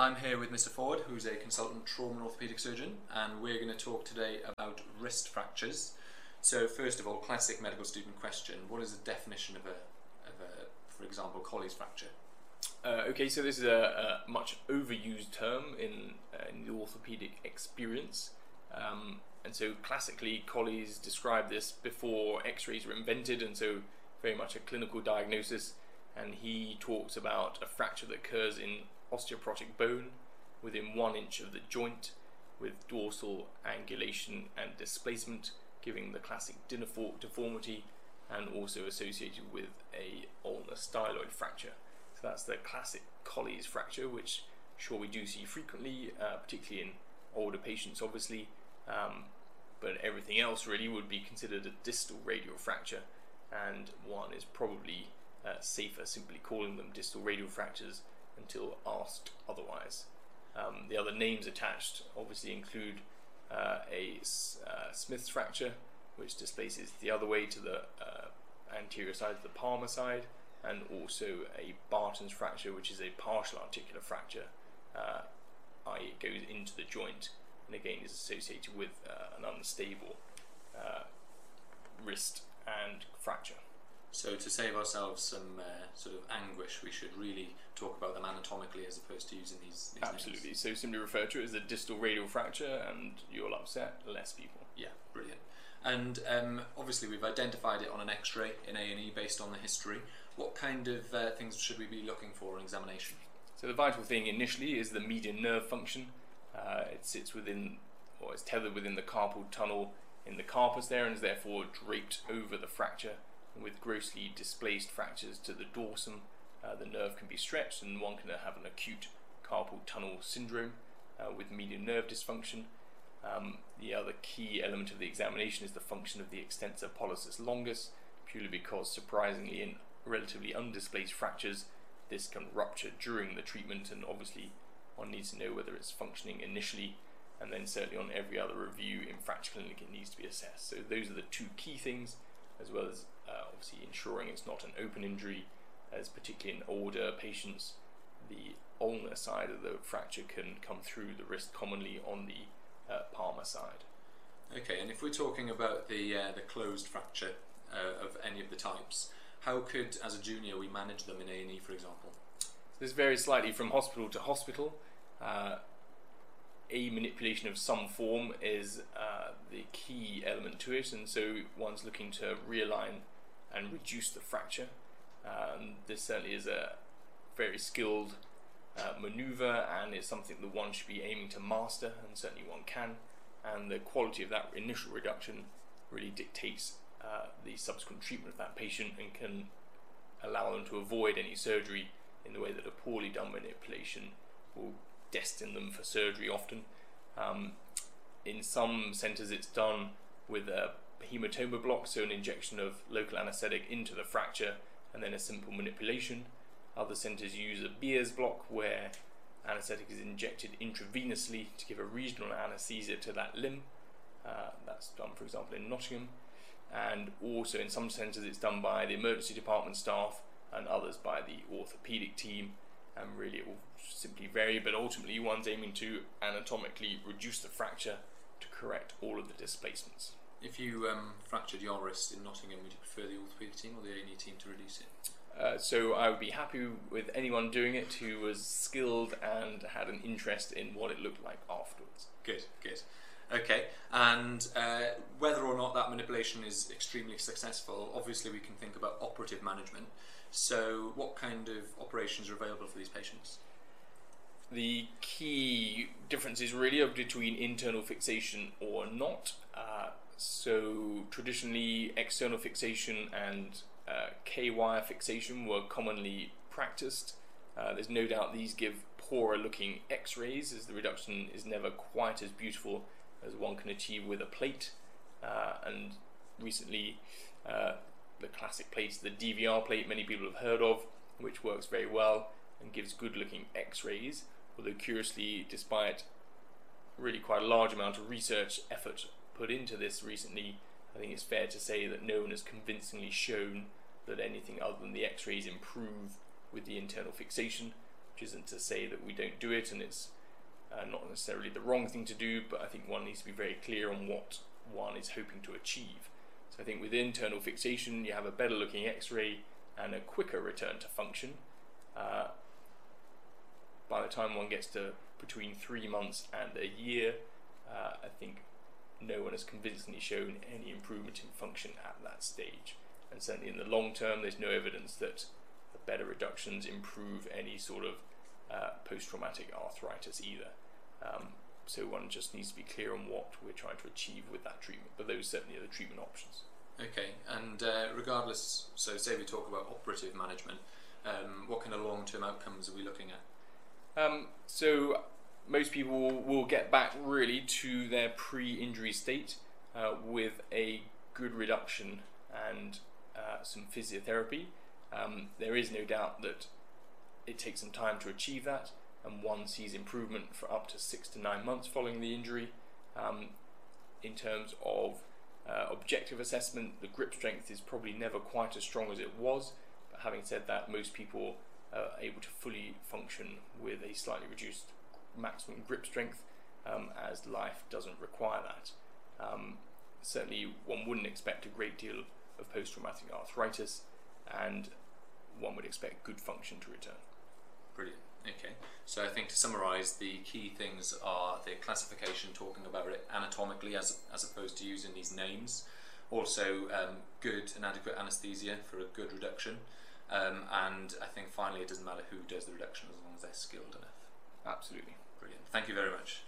I'm here with Mr. Ford, who's a consultant trauma and orthopedic surgeon, and we're going to talk today about wrist fractures. So, first of all, classic medical student question: What is the definition of a, of a for example, Colles fracture? Uh, okay, so this is a, a much overused term in, uh, in the orthopedic experience. Um, and so classically, Colles described this before x-rays were invented, and so very much a clinical diagnosis. And he talks about a fracture that occurs in osteoporotic bone within one inch of the joint with dorsal angulation and displacement, giving the classic dinner fork deformity and also associated with a ulnar styloid fracture. So that's the classic Colles fracture, which sure we do see frequently, uh, particularly in older patients, obviously. Um, but everything else really would be considered a distal radial fracture, and one is probably uh, safer simply calling them distal radial fractures until asked otherwise. Um, the other names attached obviously include uh, a uh, Smith's fracture, which displaces the other way to the uh, anterior side of the palmar side, and also a Barton's fracture, which is a partial articular fracture, uh, i.e., it goes into the joint and again is associated with uh, an unstable wrist and fracture. So, to save ourselves some uh, sort of anguish, we should really talk about them anatomically as opposed to using these. these Absolutely. Names. So, simply refer to it as a distal radial fracture, and you'll upset less people. Yeah, brilliant. And um, obviously, we've identified it on an X-ray in A and E based on the history. What kind of uh, things should we be looking for in examination? So, the vital thing initially is the median nerve function. Uh, it sits within, or is tethered within the carpal tunnel in the carpus there, and is therefore draped over the fracture with grossly displaced fractures to the dorsum, uh, the nerve can be stretched and one can have an acute carpal tunnel syndrome uh, with median nerve dysfunction. Um, the other key element of the examination is the function of the extensor pollicis longus, purely because surprisingly in relatively undisplaced fractures this can rupture during the treatment and obviously one needs to know whether it's functioning initially and then certainly on every other review in fracture clinic it needs to be assessed. So those are the two key things as well as uh, obviously ensuring it's not an open injury, as particularly in older patients, the ulnar side of the fracture can come through the wrist commonly on the uh, palmar side. Okay, and if we're talking about the uh, the closed fracture uh, of any of the types, how could, as a junior, we manage them in A and E, for example? This varies slightly from hospital to hospital. A manipulation of some form is uh, the key element to it, and so one's looking to realign and reduce the fracture. Um, this certainly is a very skilled uh, maneuver and it's something that one should be aiming to master, and certainly one can. And the quality of that initial reduction really dictates uh, the subsequent treatment of that patient and can allow them to avoid any surgery in the way that a poorly done manipulation will destine them for surgery often. Um, in some centres, it's done with a hematoma block, so an injection of local anaesthetic into the fracture and then a simple manipulation. Other centres use a Bier's block where anaesthetic is injected intravenously to give a regional anaesthesia to that limb. Uh, that's done, for example, in Nottingham. And also in some centres, it's done by the emergency department staff and others by the orthopaedic team. Really, it will simply vary, but ultimately, one's aiming to anatomically reduce the fracture to correct all of the displacements. If you um, fractured your wrist in Nottingham, would you prefer the orthopaedic team or the A&E team to reduce it? Uh, so I would be happy with anyone doing it who was skilled and had an interest in what it looked like afterwards. Good, good. Okay, and uh, whether or not that manipulation is extremely successful, obviously we can think about operative management. So, what kind of operations are available for these patients? The key differences really are between internal fixation or not. Uh, so, traditionally, external fixation and uh, K wire fixation were commonly practiced. Uh, there's no doubt these give poorer looking x rays as the reduction is never quite as beautiful as one can achieve with a plate. Uh, and recently, uh, the classic plate, the DVR plate, many people have heard of, which works very well and gives good looking x rays. Although, curiously, despite really quite a large amount of research effort put into this recently, I think it's fair to say that no one has convincingly shown that anything other than the x rays improve with the internal fixation, which isn't to say that we don't do it and it's uh, not necessarily the wrong thing to do, but I think one needs to be very clear on what one is hoping to achieve. So I think with internal fixation, you have a better looking X-ray and a quicker return to function. Uh, by the time one gets to between three months and a year, uh, I think no one has convincingly shown any improvement in function at that stage. And certainly in the long term, there's no evidence that better reductions improve any sort of uh, post-traumatic arthritis either. Um, so one just needs to be clear on what we're trying to achieve with that treatment. But those certainly are the treatment options. Okay, and uh, regardless, so say we talk about operative management, um, what kind of long-term outcomes are we looking at? Um, so most people will get back really to their pre-injury state uh, with a good reduction and uh, some physiotherapy. Um, there is no doubt that it takes some time to achieve that, and one sees improvement for up to six to nine months following the injury. Um, in terms of uh, objective assessment, the grip strength is probably never quite as strong as it was, but having said that, most people are able to fully function with a slightly reduced maximum grip strength um, as life doesn't require that. Um, certainly, one wouldn't expect a great deal of post traumatic arthritis, and one would expect good function to return. Brilliant. Okay, so I think to summarise, the key things are the classification, talking about it anatomically as, as opposed to using these names. Also, um, good and adequate anaesthesia for a good reduction. Um, and I think finally, it doesn't matter who does the reduction as long as they're skilled enough. Absolutely. Brilliant. Thank you very much.